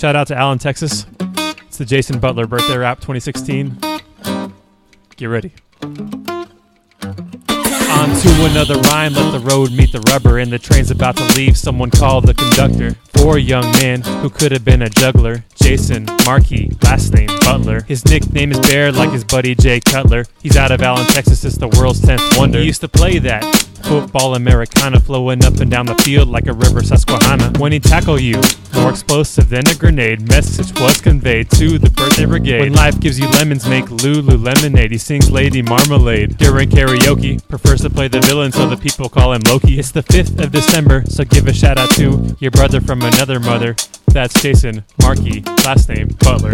Shout out to Allen, Texas. It's the Jason Butler birthday rap 2016. Get ready. On to another rhyme, let the road meet the rubber. And the train's about to leave, someone called the conductor. Four young men who could have been a juggler. Jason Marquis, last name Butler. His nickname is Bear, like his buddy Jay Cutler. He's out of Allen, Texas, it's the world's 10th wonder. He used to play that football Americana, flowing up and down the field like a river Susquehanna. When he tackle you, more explosive than a grenade. Message was conveyed to the birthday brigade. When life gives you lemons, make Lulu lemonade. He sings Lady Marmalade during karaoke. Prefers to play the villain, so the people call him Loki. It's the 5th of December, so give a shout out to your brother from another mother. That's Jason Marquis, last name Butler.